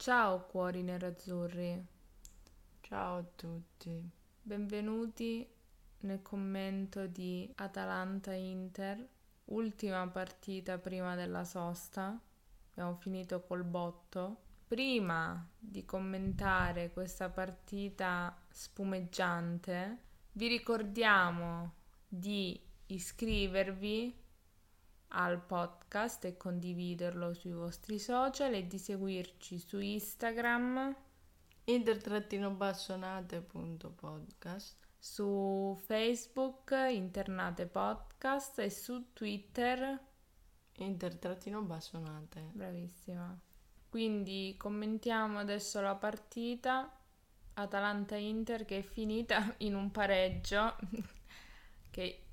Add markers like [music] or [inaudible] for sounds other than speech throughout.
Ciao cuori nerazzurri, Ciao a tutti. benvenuti nel commento di Atalanta-Inter, ultima partita prima della sosta, abbiamo finito col botto. Prima di commentare questa partita spumeggiante, vi ricordiamo di iscrivervi al podcast e condividerlo sui vostri social e di seguirci su Instagram, Inter-bastonate.podcast su Facebook, Internate Podcast e su Twitter. Inter-bastonate Bravissima. Quindi commentiamo adesso la partita Atalanta-Inter che è finita in un pareggio [laughs] che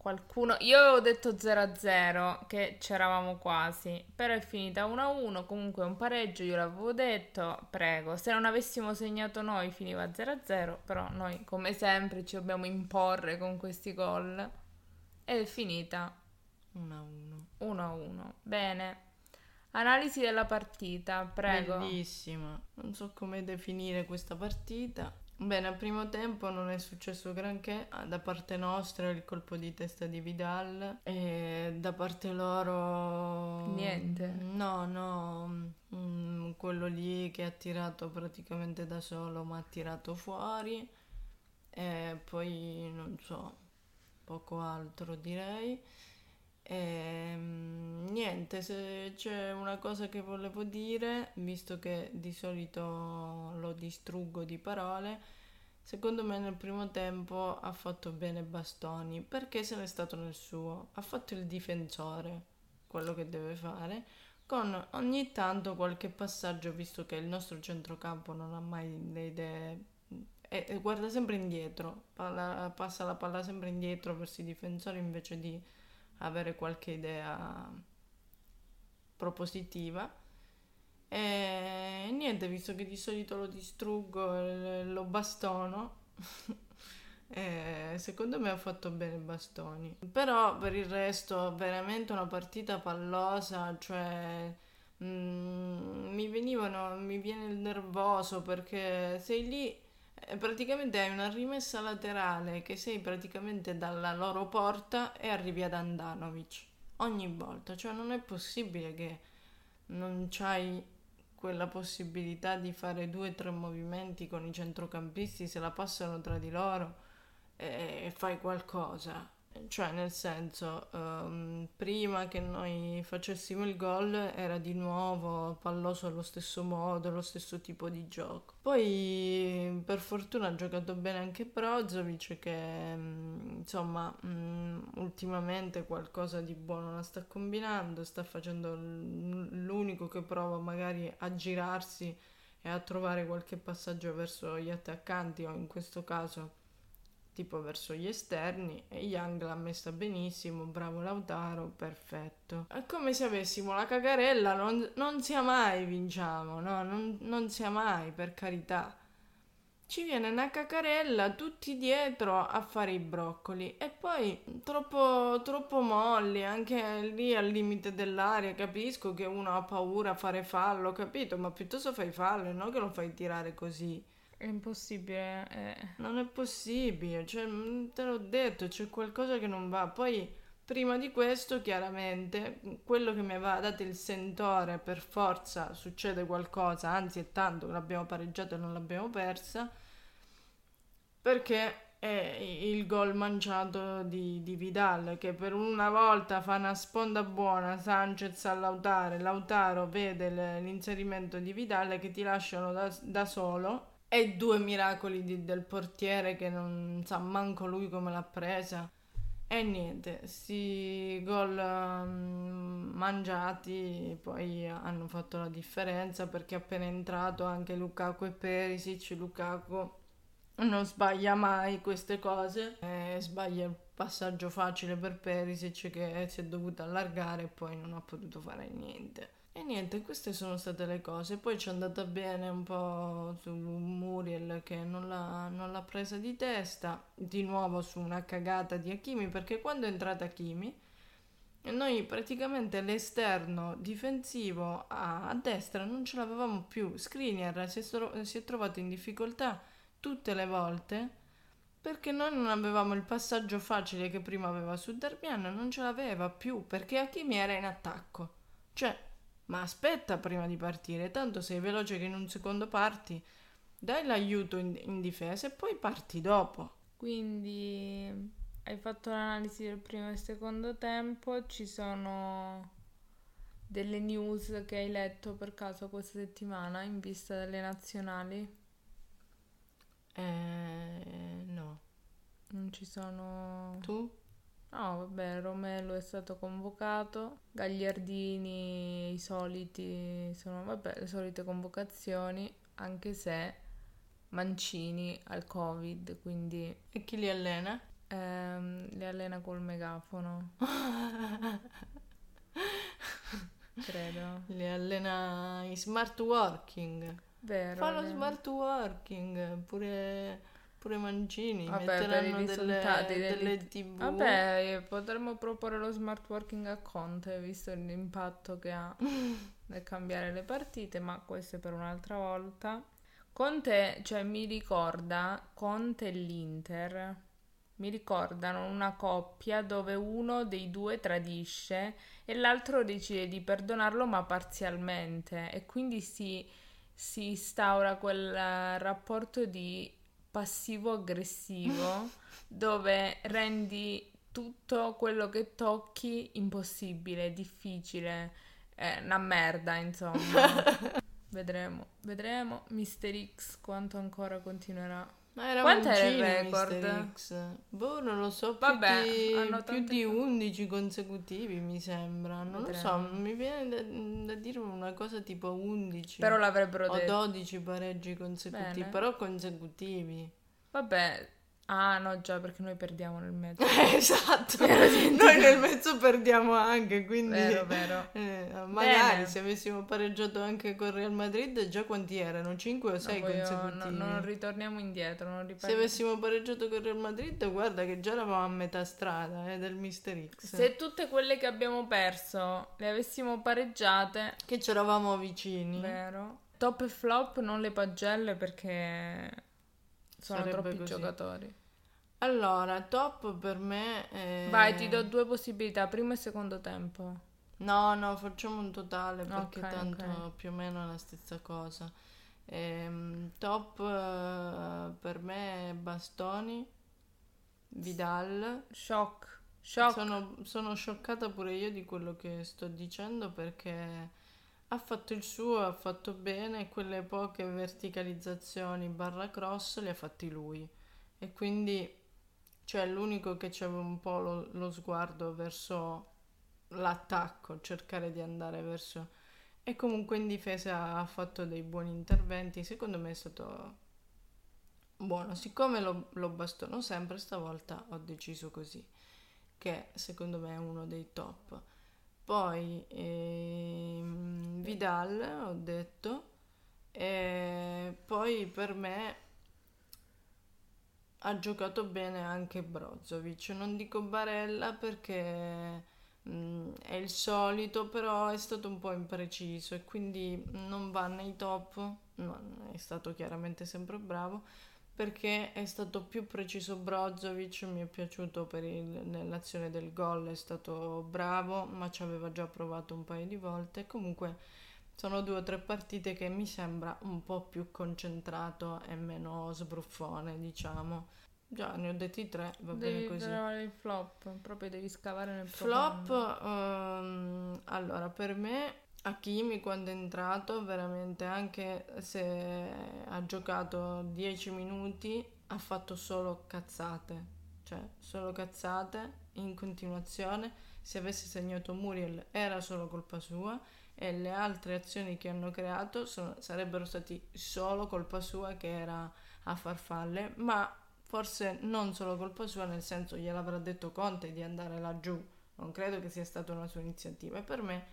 qualcuno... Io avevo detto 0-0 che c'eravamo quasi, però è finita 1-1, comunque è un pareggio, io l'avevo detto, prego. Se non avessimo segnato noi finiva 0-0, però noi come sempre ci dobbiamo imporre con questi gol. Ed è finita 1-1. 1-1. Bene. Analisi della partita, prego. Bellissima. Non so come definire questa partita. Bene, al primo tempo non è successo granché, Ah, da parte nostra il colpo di testa di Vidal e da parte loro... Niente. No, no, mm, quello lì che ha tirato praticamente da solo ma ha tirato fuori e poi non so, poco altro direi. E, mm, niente, se c'è una cosa che volevo dire, visto che di solito lo distruggo di parole, secondo me nel primo tempo ha fatto bene Bastoni, perché se n'è stato nel suo, ha fatto il difensore, quello che deve fare, con ogni tanto qualche passaggio, visto che il nostro centrocampo non ha mai le idee, e, guarda sempre indietro, passa la palla sempre indietro verso i difensori invece di avere qualche idea propositiva. E niente, visto che di solito lo distruggo e lo bastono, [laughs] secondo me ha fatto bene Bastoni. Però per il resto, veramente una partita pallosa, cioè mm, mi venivano, mi viene il nervoso perché sei lì. Eh, Praticamente hai una rimessa laterale che sei praticamente dalla loro porta e arrivi ad Andanovic ogni volta, cioè non è possibile che non c'hai quella possibilità di fare due o tre movimenti con i centrocampisti, se la passano tra di loro e, e fai qualcosa. Cioè, nel senso, ehm, prima che noi facessimo il gol era di nuovo palloso allo stesso modo, lo stesso tipo di gioco. Poi, per fortuna, ha giocato bene anche Brozovic, che mm, insomma, mm, ultimamente qualcosa di buono la sta combinando, sta facendo l'unico che prova magari a girarsi e a trovare qualche passaggio verso gli attaccanti, o in questo caso tipo verso gli esterni e Young l'ha messa benissimo, bravo Lautaro, perfetto. È come se avessimo la cagarella, non, non sia mai vinciamo, no, non, non sia mai, per carità. Ci viene una cacarella tutti dietro a fare i broccoli e poi troppo, troppo molli, anche lì al limite dell'aria. Capisco che uno ha paura a fare fallo, capito? Ma piuttosto fai fallo, no che lo fai tirare così. È impossibile. eh. Non è possibile, cioè, mm, te l'ho detto, c'è qualcosa che non va. Poi, prima di questo, chiaramente, quello che mi aveva dato il sentore, per forza succede qualcosa, anzi è tanto che l'abbiamo pareggiata e non l'abbiamo persa, perché è il gol mangiato di, di Vidal, che per una volta fa una sponda buona, Sanchez a Lautaro, Lautaro vede l'inserimento di Vidal che ti lasciano da, da solo e due miracoli di- del portiere che non sa manco lui come l'ha presa. E niente, sti gol mm, mangiati poi hanno fatto la differenza perché appena entrato anche Lukaku e Perisic, Lukaku non sbaglia mai queste cose, eh, sbaglia il passaggio facile per Perisic che si è dovuto allargare e poi non ha potuto fare niente. E niente, queste sono state le cose. Poi ci è andata bene un po' su Muriel che non l'ha, non l'ha presa di testa, di nuovo su una cagata di Hakimi, perché quando è entrata Hakimi E noi praticamente l'esterno difensivo a, a destra non ce l'avevamo più. Skriniar si è, si è trovato in difficoltà tutte le volte perché noi non avevamo il passaggio facile che prima aveva su Darmian, non ce l'aveva più perché Hakimi era in attacco. Cioè, ma aspetta prima di partire, tanto sei veloce che in un secondo parti, dai l'aiuto in, in difesa e poi parti dopo. Quindi hai fatto l'analisi del primo e secondo tempo, ci sono delle news che hai letto per caso questa settimana in vista delle nazionali? Eh, no. Non ci sono... Tu? No, vabbè, Romelo è stato convocato, Gagliardini, i soliti, sono, vabbè, le solite convocazioni, anche se Mancini al Covid, quindi... E chi li allena? Ehm, li allena col megafono. [laughs] Credo. Li allena in smart working. Vero. Fa lo le- smart working, pure, pure Mancini. Vabbè, metteranno delle, degli- delle tv. Vabbè, potremmo proporre lo smart working a Conte, visto l'impatto che ha [laughs] nel cambiare le partite, ma questo è per un'altra volta. Conte, cioè, mi ricorda Conte e l'Inter. Mi ricordano una coppia dove uno dei due tradisce e l'altro decide di perdonarlo, ma parzialmente, e quindi si, si instaura quel eh, rapporto di passivo-aggressivo dove rendi tutto quello che tocchi impossibile, difficile, è una merda, insomma. [laughs] vedremo, vedremo Mister X quanto ancora continuerà. Ma era Quanto era il record? Boh, non lo so, più Vabbè, di, hanno più di cose. 11 consecutivi mi sembra. Non lo so, mi viene da, da dire una cosa tipo 11 Però l'avrebbero o detto. 12 pareggi consecutivi, Bene. però consecutivi. Vabbè, ah no già perché noi perdiamo nel mezzo. [laughs] esatto, noi nel mezzo perdiamo anche, quindi... Vero, vero. [laughs] Eh, magari Bene. se avessimo pareggiato anche con Real Madrid, già quanti erano? 5 o 6 No, consecutivi? no, non ritorniamo indietro, non Se riparliamo. avessimo pareggiato con Real Madrid, guarda che già eravamo a metà strada eh, del Mister X. Se tutte quelle che abbiamo perso le avessimo pareggiate, Che c'eravamo vicini. vero? Top e flop non le pagelle perché sono Sarebbe troppi così. giocatori. Allora, top per me è... Vai, ti do due possibilità, primo e secondo tempo. No, no, facciamo un totale perché Ok, tanto ok. più o meno è la stessa cosa. Ehm, top eh, per me è Bastoni, Vidal. Shock. Shock. Sono, sono scioccata pure io di quello che sto dicendo perché ha fatto il suo, ha fatto bene quelle poche verticalizzazioni barra cross le ha fatti lui. E quindi, cioè, l'unico che c'aveva un po' lo, lo sguardo verso l'attacco, cercare di andare verso... E comunque in difesa ha fatto dei buoni interventi, secondo me è stato buono. Siccome lo, lo bastono sempre, stavolta ho deciso così che secondo me è uno dei top. Poi ehm, Vidal, ho detto, e poi per me ha giocato bene anche Brozovic. Non dico Barella perché mm, è il solito, però è stato un po' impreciso e quindi non va nei top. Non è stato chiaramente sempre bravo perché è stato più preciso Brozovic, mi è piaciuto per il- nell'azione del gol, è stato bravo, ma ci aveva già provato un paio di volte. Comunque sono due o tre partite che mi sembra un po' più concentrato e meno sbruffone, diciamo. Già, ne ho detti tre, va bene Devi così. trovare il flop, proprio devi scavare nel Flop, ehm, allora per me Hakimi quando è entrato veramente anche se ha giocato 10 minuti ha fatto solo cazzate, cioè solo cazzate in continuazione, se avesse segnato Muriel era solo colpa sua e le altre azioni che hanno creato sono- sarebbero stati solo colpa sua che era a farfalle, ma forse non solo colpa sua, nel senso gliel'avrà detto Conte di andare laggiù, non credo che sia stata una sua iniziativa e per me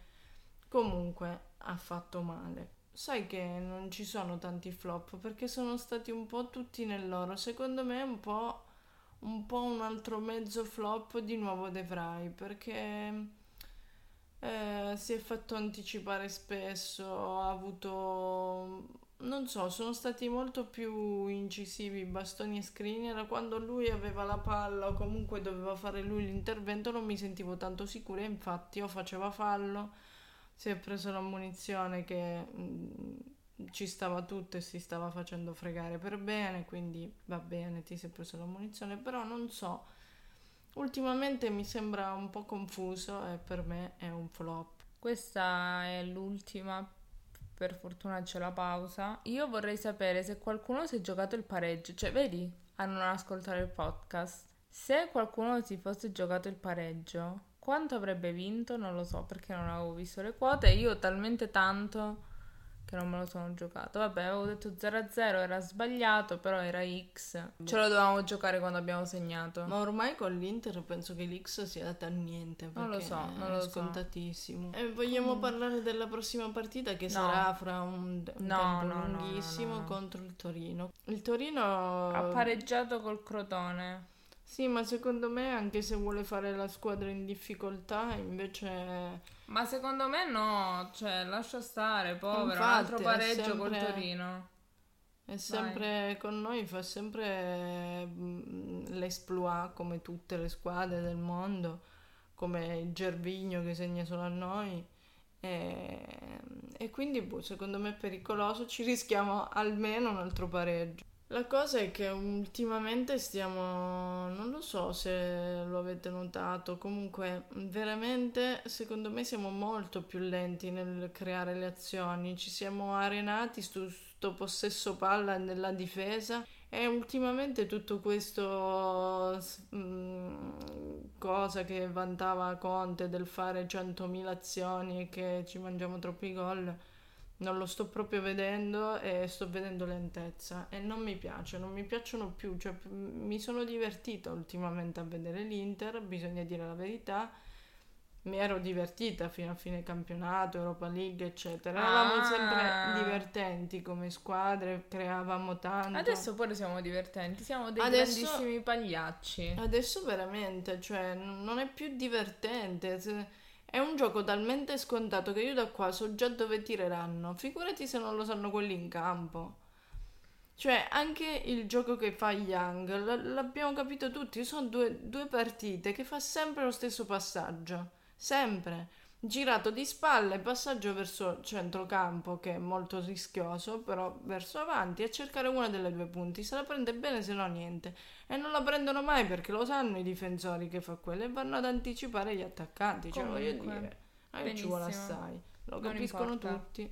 comunque ha fatto male. Sai che non ci sono tanti flop perché sono stati un po' tutti nel loro. Secondo me un po', un po' un altro mezzo flop di nuovo De Vrij perché eh, si è fatto anticipare spesso, ha avuto... Non so, sono stati molto più incisivi bastoni e screener. Quando lui aveva la palla o comunque doveva fare lui l'intervento non mi sentivo tanto sicura. Infatti o faceva fallo, si è preso la munizione che mm, ci stava tutto e si stava facendo fregare per bene, quindi va bene, ti sei preso la munizione, però non so Ultimamente mi sembra un po' confuso e per me è un flop. Questa è l'ultima, per fortuna c'è la pausa. Io vorrei sapere se qualcuno si è giocato il pareggio, cioè vedi, a non ascoltare il podcast. Se qualcuno si fosse giocato il pareggio, quanto avrebbe vinto? Non lo so perché non avevo visto le quote. Io talmente tanto che non me lo sono giocato. Vabbè, avevo detto 0-0, era sbagliato, però era X. Ce lo dovevamo giocare quando abbiamo segnato. Ma ormai con l'Inter penso che l'X sia data a niente. Non lo so, non lo è scontatissimo. So. E vogliamo mm. parlare della prossima partita che no. sarà fra un, un no, tempo no, lunghissimo contro il Torino. Il Torino ha pareggiato col Crotone. Sì, ma secondo me anche se vuole fare la squadra in difficoltà, invece... Ma secondo me no, cioè lascia stare, povero, Infatti, altro pareggio sempre... col Torino. È sempre Vai. con noi, fa sempre mm, l'esploit come tutte le squadre del mondo, come il Gervigno che segna solo a noi. E, e quindi boh, secondo me è pericoloso, ci rischiamo almeno un altro pareggio. La cosa è che ultimamente stiamo, non lo so se lo avete notato, comunque veramente secondo me siamo molto più lenti nel creare le azioni, ci siamo arenati su sto possesso palla nella difesa e ultimamente tutto questo mh, mm, cosa che vantava Conte del fare 100.000 azioni e che ci mangiamo troppi gol non lo sto proprio vedendo e sto vedendo lentezza e non mi piace, non mi piacciono più, cioè mi sono divertita ultimamente a vedere l'Inter, bisogna dire la verità. Mi ero divertita fino a fine campionato, Europa League, eccetera. Eravamo ah. sempre divertenti come squadre, creavamo tanto. Adesso pure siamo divertenti, siamo dei adesso, grandissimi pagliacci. Adesso veramente, cioè, non è più divertente. È un gioco talmente scontato che io da qua so già dove tireranno. Figurati se non lo sanno quelli in campo. Cioè, anche il gioco che fa Young, l- l'abbiamo capito tutti, sono due, due partite che fa sempre lo stesso passaggio. Sempre girato di spalle, passaggio verso centrocampo che è molto rischioso, però verso avanti a cercare una delle due punti. Se la prende bene, se no niente. E non la prendono mai perché lo sanno i difensori che fa quello e vanno ad anticipare gli attaccanti. Cioè, voglio dire, non ci vuole assai. Lo capiscono tutti.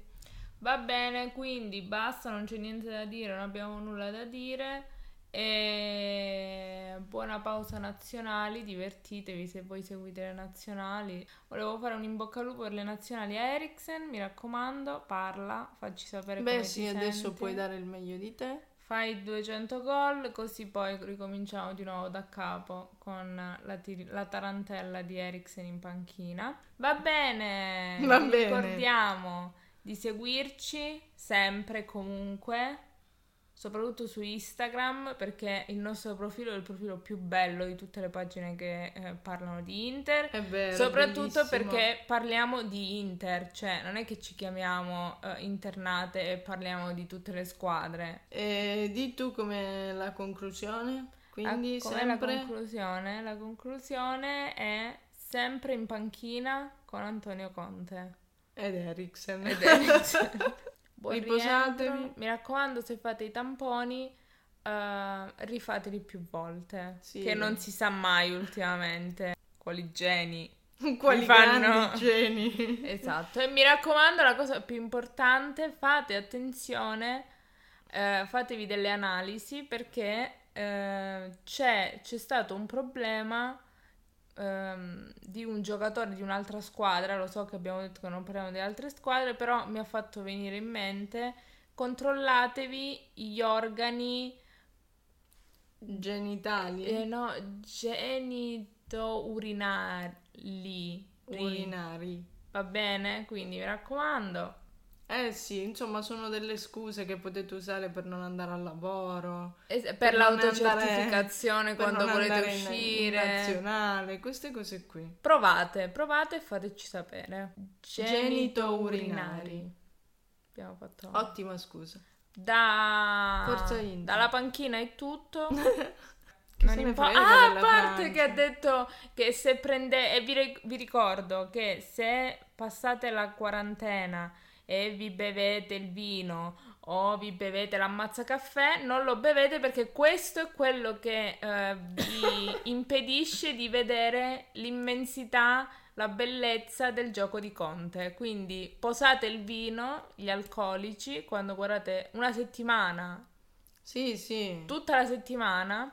Va bene, quindi basta, non c'è niente da dire, non abbiamo nulla da dire. E buona pausa nazionali, divertitevi se voi seguite le nazionali. Volevo fare un in bocca al lupo per le nazionali a Eriksen, mi raccomando, parla, facci sapere Beh, come sì, adesso senti. puoi dare il meglio di te. Fai 200 gol, così poi ricominciamo di nuovo da capo con la, tir- la tarantella di Eriksen in panchina. Va bene, Va bene. ricordiamo di seguirci sempre comunque soprattutto su Instagram perché il nostro profilo è il profilo più bello di tutte le pagine che eh, parlano di Inter. È vero. Soprattutto perché parliamo di Inter, cioè non è che ci chiamiamo eh, internate e parliamo di tutte le squadre. E di tu come la conclusione? Quindi ah, sempre... la conclusione? La conclusione è sempre in panchina con Antonio Conte. Ed Eriksen. Ed Eriksen. [laughs] Buon Riposatevi. Mi raccomando, se fate i tamponi, uh, rifateli più volte. Sì. Che non si sa mai ultimamente quali geni. Quali fanno geni. [laughs] esatto. E mi raccomando, la cosa più importante, fate attenzione, uh, fatevi delle analisi perché uh, c'è, c'è stato un problema um, di un giocatore di un'altra squadra, lo so che abbiamo detto che non parliamo di altre squadre, però mi ha fatto venire in mente, controllatevi gli organi genitali. Eh, no, genito urinari. Urinari. Va bene? Quindi mi raccomando, Eh sì, insomma, sono delle scuse che potete usare per non andare al lavoro, E se- per, per l'autocertificazione andare- quando volete uscire. in nazionale, queste cose qui. Provate, provate e fateci sapere. Genito urinari. Abbiamo fatto Ottima scusa. da Forza Inter. dalla panchina è tutto. [laughs] Non impo- ah, a parte Francia. che ha detto che se prende e vi, ri- vi ricordo che se passate la quarantena e vi bevete il vino o vi bevete l'ammazzacaffè, non lo bevete perché questo è quello che eh, vi [laughs] impedisce di vedere l'immensità, la bellezza del gioco di Conte. Quindi posate il vino, gli alcolici, quando guardate una settimana, Sì, sì. tutta la settimana,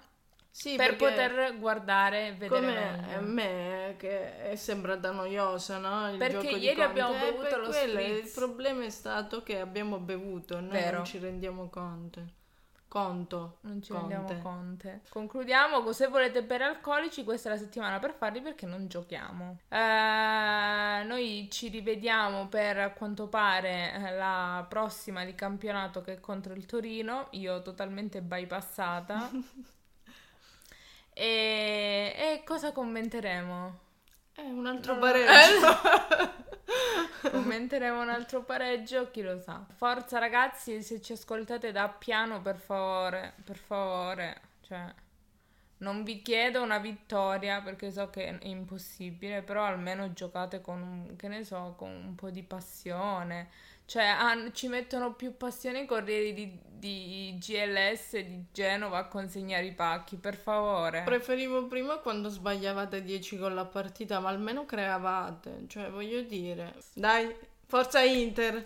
Sì, per poter guardare e vedere come a me che è sembrata noiosa, no? Il Perché ieri Conte. abbiamo Eh, bevuto per lo quello, Il spritz. problema è stato che abbiamo bevuto, noi Vero. non ci rendiamo conto. Conto. Non ci Conte. rendiamo conto. Concludiamo, se volete bere alcolici, questa è la settimana per farli perché non giochiamo. Eh, noi ci rivediamo per a quanto pare eh, la prossima di campionato che è contro il Torino. Io totalmente bypassata. [laughs] e, e cosa commenteremo? È un altro lo- pareggio. [laughs] Commenteremo un altro pareggio, chi lo sa. Forza ragazzi, se ci ascoltate da piano, per favore, per favore, cioè non vi chiedo una vittoria perché so che è impossibile, però almeno giocate con un, che ne so, con un po' di passione. Cioè, han- ci mettono più passione i corrieri di, di GLS di Genova a consegnare i pacchi, per favore. Preferivo prima quando sbagliavate 10 con la partita, ma almeno creavate. Cioè, voglio dire. Dai, forza Inter.